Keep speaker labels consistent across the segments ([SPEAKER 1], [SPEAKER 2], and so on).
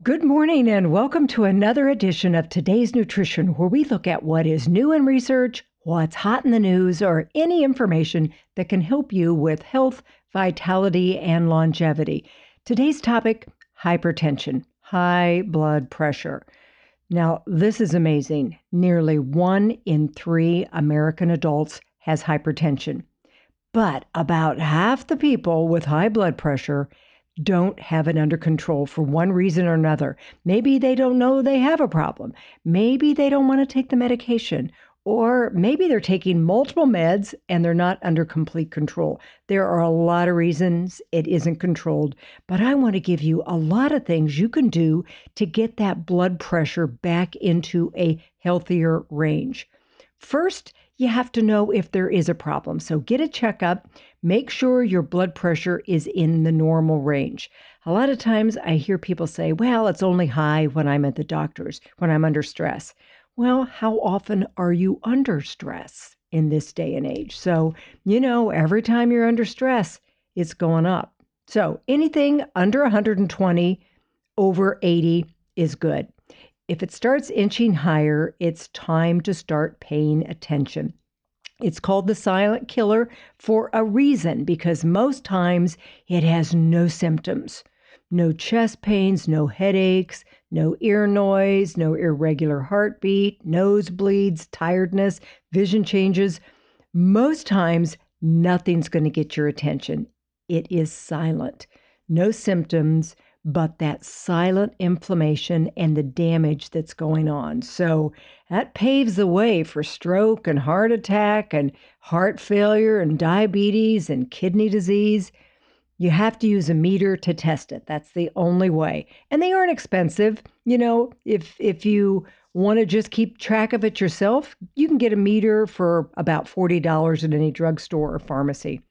[SPEAKER 1] Good morning, and welcome to another edition of Today's Nutrition, where we look at what is new in research, what's hot in the news, or any information that can help you with health, vitality, and longevity. Today's topic hypertension, high blood pressure. Now, this is amazing. Nearly one in three American adults has hypertension, but about half the people with high blood pressure don't have it under control for one reason or another. Maybe they don't know they have a problem. Maybe they don't want to take the medication. Or maybe they're taking multiple meds and they're not under complete control. There are a lot of reasons it isn't controlled, but I want to give you a lot of things you can do to get that blood pressure back into a healthier range. First, you have to know if there is a problem. So get a checkup. Make sure your blood pressure is in the normal range. A lot of times I hear people say, well, it's only high when I'm at the doctor's, when I'm under stress. Well, how often are you under stress in this day and age? So, you know, every time you're under stress, it's going up. So anything under 120 over 80 is good. If it starts inching higher, it's time to start paying attention. It's called the silent killer for a reason because most times it has no symptoms no chest pains, no headaches, no ear noise, no irregular heartbeat, nosebleeds, tiredness, vision changes. Most times, nothing's going to get your attention. It is silent, no symptoms, but that silent inflammation and the damage that's going on. So that paves the way for stroke and heart attack and heart failure and diabetes and kidney disease. You have to use a meter to test it. That's the only way. And they aren't expensive. You know, if if you want to just keep track of it yourself, you can get a meter for about $40 at any drugstore or pharmacy.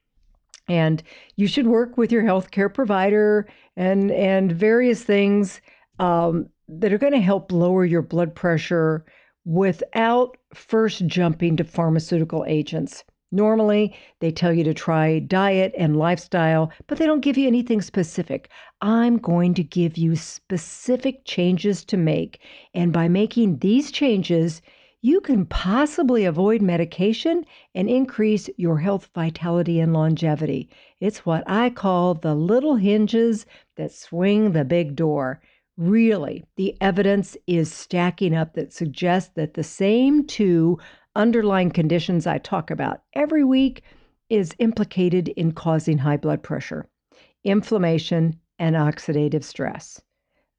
[SPEAKER 1] And you should work with your healthcare provider and and various things um, that are going to help lower your blood pressure without first jumping to pharmaceutical agents. Normally, they tell you to try diet and lifestyle, but they don't give you anything specific. I'm going to give you specific changes to make. And by making these changes, you can possibly avoid medication and increase your health, vitality, and longevity. It's what I call the little hinges that swing the big door. Really, the evidence is stacking up that suggests that the same two underlying conditions I talk about every week is implicated in causing high blood pressure, inflammation, and oxidative stress.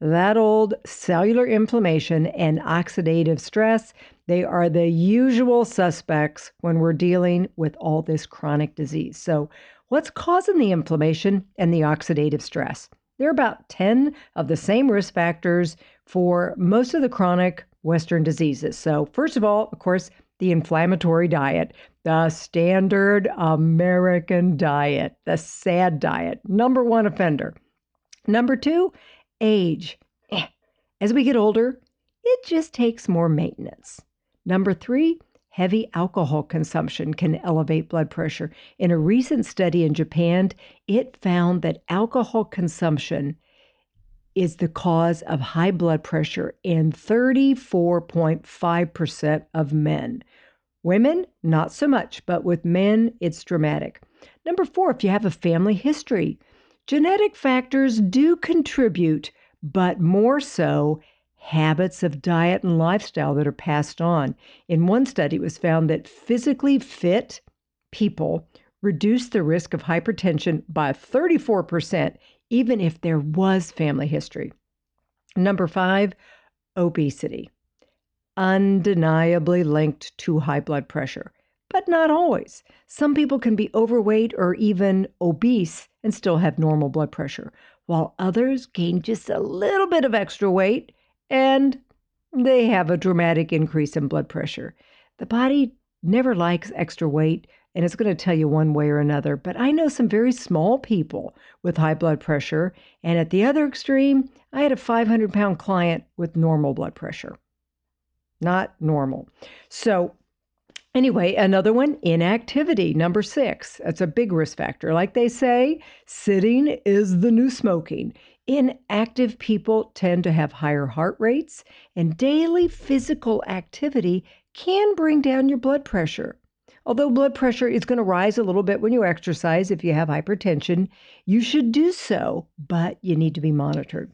[SPEAKER 1] That old cellular inflammation and oxidative stress they are the usual suspects when we're dealing with all this chronic disease. So, what's causing the inflammation and the oxidative stress? There are about 10 of the same risk factors for most of the chronic Western diseases. So, first of all, of course, the inflammatory diet, the standard American diet, the sad diet, number one offender. Number two, age. Eh, as we get older, it just takes more maintenance. Number three, heavy alcohol consumption can elevate blood pressure. In a recent study in Japan, it found that alcohol consumption is the cause of high blood pressure in 34.5% of men. Women, not so much, but with men, it's dramatic. Number four, if you have a family history, genetic factors do contribute, but more so habits of diet and lifestyle that are passed on. In one study, it was found that physically fit people reduce the risk of hypertension by 34%, even if there was family history. Number five, obesity. Undeniably linked to high blood pressure, but not always. Some people can be overweight or even obese and still have normal blood pressure, while others gain just a little bit of extra weight and they have a dramatic increase in blood pressure. The body never likes extra weight, and it's going to tell you one way or another. But I know some very small people with high blood pressure. And at the other extreme, I had a 500 pound client with normal blood pressure. Not normal. So, anyway, another one inactivity, number six. That's a big risk factor. Like they say, sitting is the new smoking. Inactive people tend to have higher heart rates, and daily physical activity can bring down your blood pressure. Although blood pressure is going to rise a little bit when you exercise if you have hypertension, you should do so, but you need to be monitored.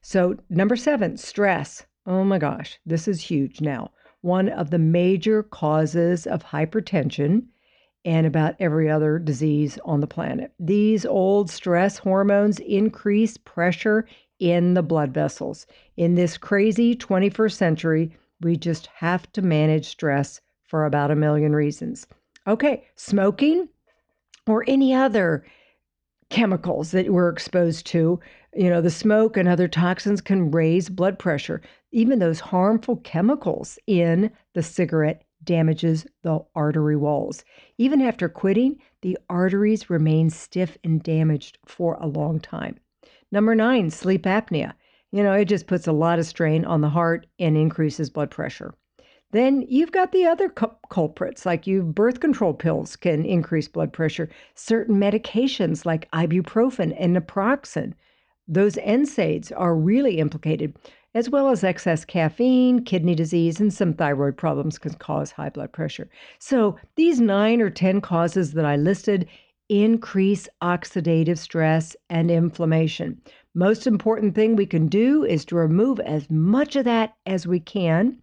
[SPEAKER 1] So, number seven, stress. Oh my gosh, this is huge now. One of the major causes of hypertension and about every other disease on the planet. These old stress hormones increase pressure in the blood vessels. In this crazy 21st century, we just have to manage stress for about a million reasons. Okay, smoking or any other chemicals that we're exposed to, you know, the smoke and other toxins can raise blood pressure. Even those harmful chemicals in the cigarette damages the artery walls. Even after quitting, the arteries remain stiff and damaged for a long time. Number nine, sleep apnea. You know, it just puts a lot of strain on the heart and increases blood pressure. Then you've got the other culprits, like you birth control pills can increase blood pressure. Certain medications like ibuprofen and naproxen, those NSAIDs are really implicated as well as excess caffeine, kidney disease, and some thyroid problems can cause high blood pressure. So, these nine or 10 causes that I listed increase oxidative stress and inflammation. Most important thing we can do is to remove as much of that as we can,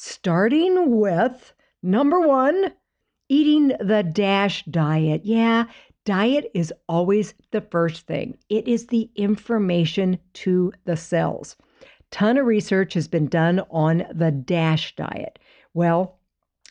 [SPEAKER 1] starting with number one, eating the DASH diet. Yeah, diet is always the first thing, it is the information to the cells ton of research has been done on the DASH diet. Well,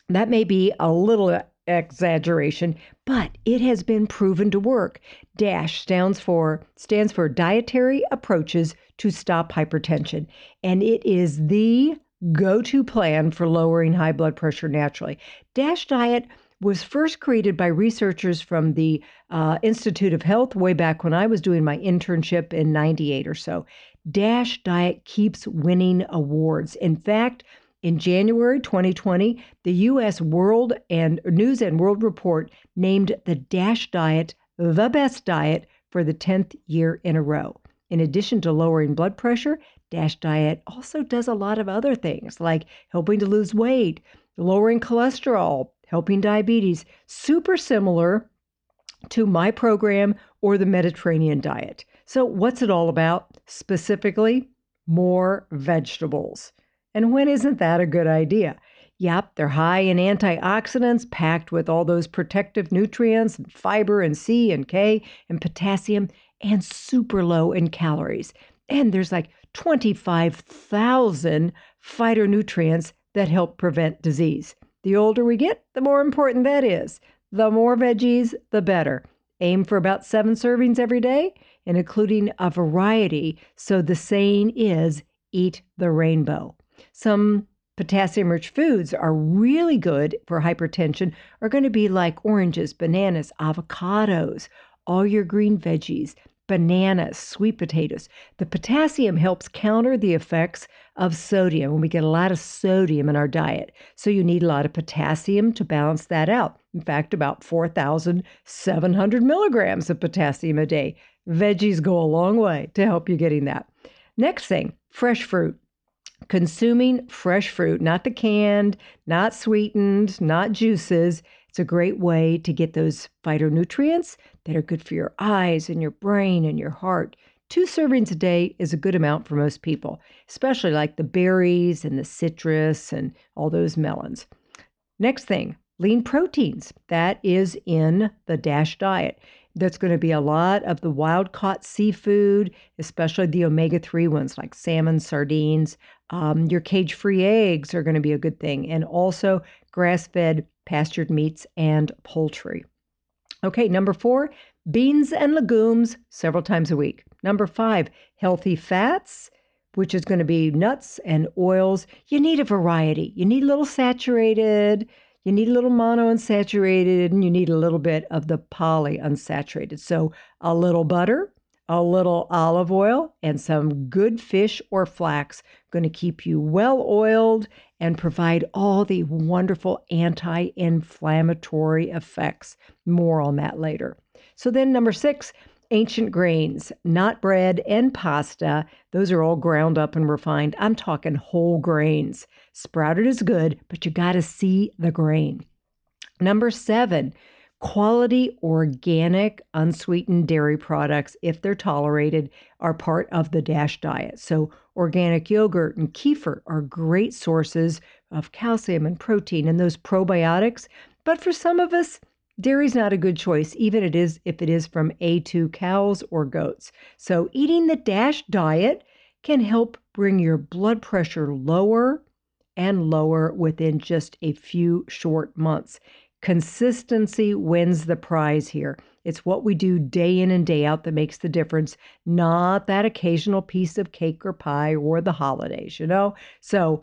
[SPEAKER 1] that may be a little exaggeration, but it has been proven to work. DASH stands for stands for dietary approaches to stop hypertension, and it is the go-to plan for lowering high blood pressure naturally. DASH diet was first created by researchers from the uh, Institute of Health way back when I was doing my internship in 98 or so. Dash Diet keeps winning awards. In fact, in January 2020, the U.S. World and News and World Report named the Dash Diet the best diet for the 10th year in a row. In addition to lowering blood pressure, Dash Diet also does a lot of other things like helping to lose weight, lowering cholesterol, helping diabetes, super similar to my program or the Mediterranean diet. So, what's it all about? Specifically, more vegetables. And when isn't that a good idea? Yep, they're high in antioxidants, packed with all those protective nutrients, and fiber and C and K and potassium, and super low in calories. And there's like 25,000 phytonutrients that help prevent disease. The older we get, the more important that is. The more veggies, the better. Aim for about seven servings every day and including a variety. So the saying is eat the rainbow. Some potassium rich foods are really good for hypertension are going to be like oranges, bananas, avocados, all your green veggies, bananas, sweet potatoes. The potassium helps counter the effects of sodium when we get a lot of sodium in our diet. So you need a lot of potassium to balance that out. In fact, about 4,700 milligrams of potassium a day. Veggies go a long way to help you getting that. Next thing, fresh fruit. Consuming fresh fruit, not the canned, not sweetened, not juices. It's a great way to get those phytonutrients that are good for your eyes and your brain and your heart. Two servings a day is a good amount for most people, especially like the berries and the citrus and all those melons. Next thing, lean proteins. That is in the DASH diet. That's going to be a lot of the wild caught seafood, especially the omega 3 ones like salmon, sardines. Um, your cage free eggs are going to be a good thing, and also grass fed pastured meats and poultry. Okay, number four, beans and legumes several times a week. Number five, healthy fats, which is going to be nuts and oils. You need a variety. You need a little saturated, you need a little monounsaturated and you need a little bit of the polyunsaturated. So a little butter, a little olive oil, and some good fish or flax going to keep you well oiled and provide all the wonderful anti inflammatory effects. More on that later. So, then number six, ancient grains, not bread and pasta. Those are all ground up and refined. I'm talking whole grains. Sprouted is good, but you got to see the grain. Number seven, quality organic unsweetened dairy products, if they're tolerated, are part of the DASH diet. So, organic yogurt and kefir are great sources of calcium and protein and those probiotics. But for some of us, Dairy's not a good choice, even it is if it is from A2 cows or goats. So eating the DASH diet can help bring your blood pressure lower and lower within just a few short months. Consistency wins the prize here. It's what we do day in and day out that makes the difference, not that occasional piece of cake or pie or the holidays, you know? So,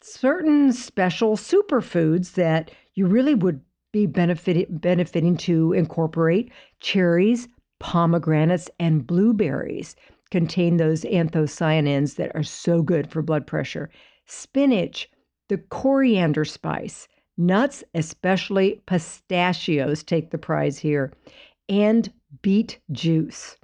[SPEAKER 1] certain special superfoods that you really would be benefit, benefiting to incorporate cherries, pomegranates, and blueberries contain those anthocyanins that are so good for blood pressure. Spinach, the coriander spice, nuts, especially pistachios, take the prize here, and beet juice.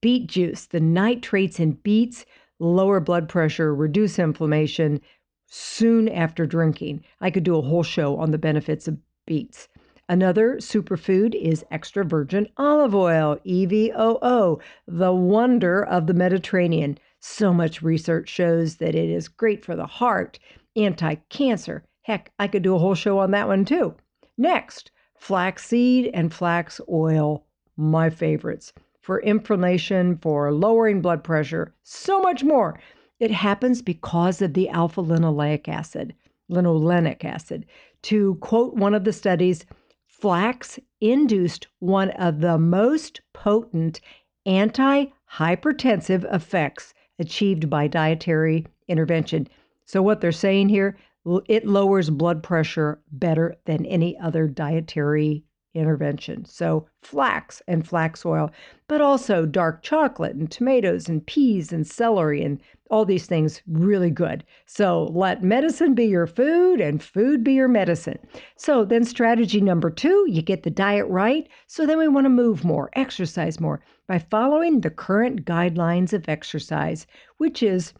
[SPEAKER 1] Beet juice, the nitrates in beets lower blood pressure, reduce inflammation soon after drinking. I could do a whole show on the benefits of beets. Another superfood is extra virgin olive oil, EVOO, the wonder of the Mediterranean. So much research shows that it is great for the heart, anti cancer. Heck, I could do a whole show on that one too. Next, flaxseed and flax oil, my favorites. For inflammation, for lowering blood pressure, so much more. It happens because of the alpha linoleic acid, linolenic acid. To quote one of the studies, flax induced one of the most potent anti hypertensive effects achieved by dietary intervention. So, what they're saying here, it lowers blood pressure better than any other dietary intervention. So, flax and flax oil, but also dark chocolate and tomatoes and peas and celery and all these things really good. So, let medicine be your food and food be your medicine. So, then strategy number two, you get the diet right. So, then we want to move more, exercise more by following the current guidelines of exercise, which is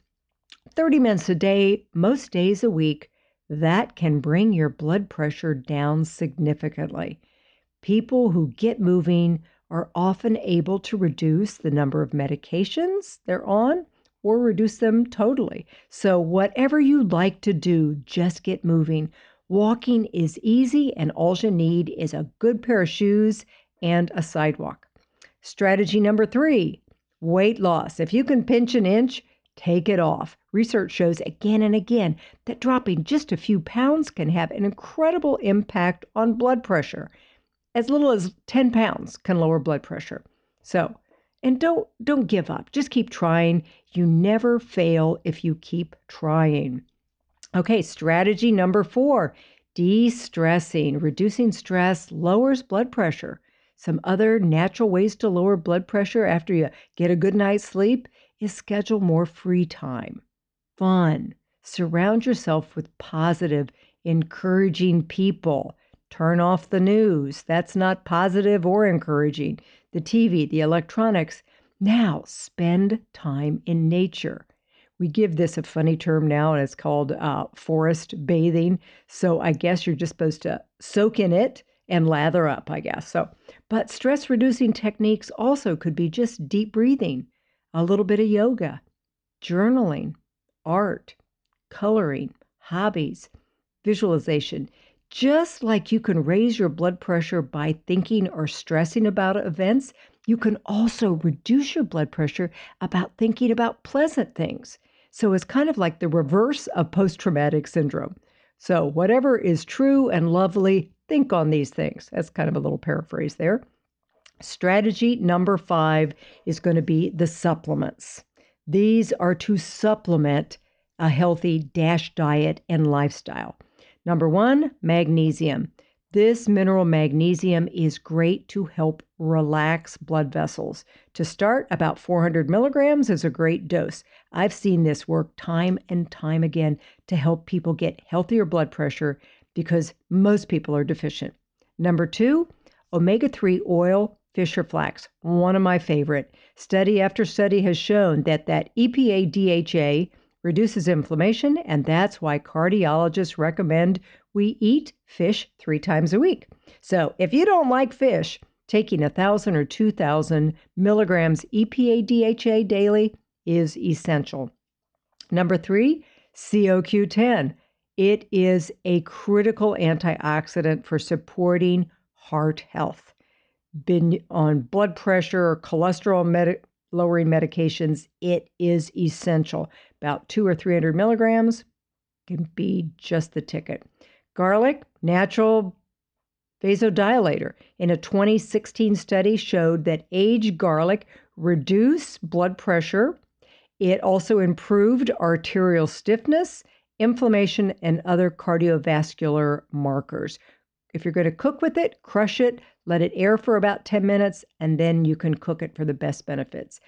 [SPEAKER 1] 30 minutes a day, most days a week. That can bring your blood pressure down significantly. People who get moving are often able to reduce the number of medications they're on or reduce them totally. So, whatever you like to do, just get moving. Walking is easy, and all you need is a good pair of shoes and a sidewalk. Strategy number three weight loss. If you can pinch an inch, take it off. Research shows again and again that dropping just a few pounds can have an incredible impact on blood pressure as little as 10 pounds can lower blood pressure. So, and don't don't give up. Just keep trying. You never fail if you keep trying. Okay, strategy number 4, de-stressing. Reducing stress lowers blood pressure. Some other natural ways to lower blood pressure after you get a good night's sleep is schedule more free time. Fun. Surround yourself with positive, encouraging people. Turn off the news. That's not positive or encouraging. The TV, the electronics. Now, spend time in nature. We give this a funny term now, and it's called uh, forest bathing. So I guess you're just supposed to soak in it and lather up, I guess. So, but stress reducing techniques also could be just deep breathing, a little bit of yoga, journaling, art, coloring, hobbies, visualization. Just like you can raise your blood pressure by thinking or stressing about events, you can also reduce your blood pressure about thinking about pleasant things. So it's kind of like the reverse of post traumatic syndrome. So, whatever is true and lovely, think on these things. That's kind of a little paraphrase there. Strategy number five is going to be the supplements. These are to supplement a healthy DASH diet and lifestyle. Number one, magnesium. This mineral magnesium is great to help relax blood vessels. To start, about 400 milligrams is a great dose. I've seen this work time and time again to help people get healthier blood pressure because most people are deficient. Number two, omega 3 oil Fisher flax, one of my favorite. Study after study has shown that that EPA DHA reduces inflammation, and that's why cardiologists recommend we eat fish three times a week. So if you don't like fish, taking 1,000 or 2,000 milligrams EPA DHA daily is essential. Number three, COQ10. It is a critical antioxidant for supporting heart health. Been on blood pressure or cholesterol med- lowering medications, it is essential. About two or 300 milligrams can be just the ticket. Garlic, natural vasodilator. In a 2016 study showed that aged garlic reduced blood pressure. It also improved arterial stiffness, inflammation, and other cardiovascular markers. If you're going to cook with it, crush it, let it air for about 10 minutes, and then you can cook it for the best benefits.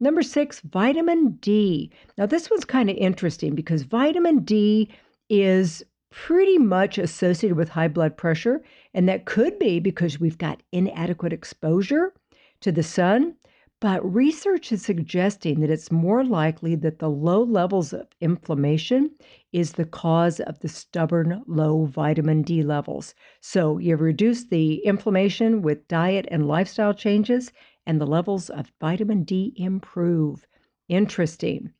[SPEAKER 1] Number six, vitamin D. Now, this one's kind of interesting because vitamin D is pretty much associated with high blood pressure. And that could be because we've got inadequate exposure to the sun. But research is suggesting that it's more likely that the low levels of inflammation is the cause of the stubborn low vitamin D levels. So you reduce the inflammation with diet and lifestyle changes, and the levels of vitamin D improve. Interesting.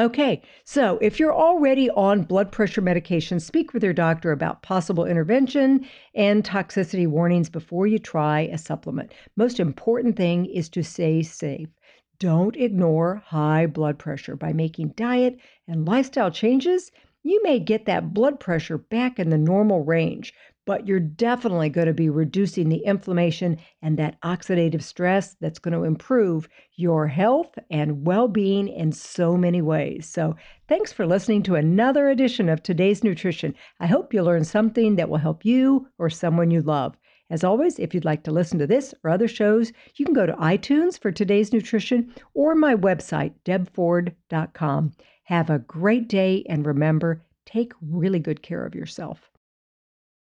[SPEAKER 1] Okay, so if you're already on blood pressure medication, speak with your doctor about possible intervention and toxicity warnings before you try a supplement. Most important thing is to stay safe. Don't ignore high blood pressure. By making diet and lifestyle changes, you may get that blood pressure back in the normal range but you're definitely going to be reducing the inflammation and that oxidative stress that's going to improve your health and well being in so many ways. So, thanks for listening to another edition of Today's Nutrition. I hope you learned something that will help you or someone you love. As always, if you'd like to listen to this or other shows, you can go to iTunes for Today's Nutrition or my website, debford.com. Have a great day and remember, take really good care of yourself.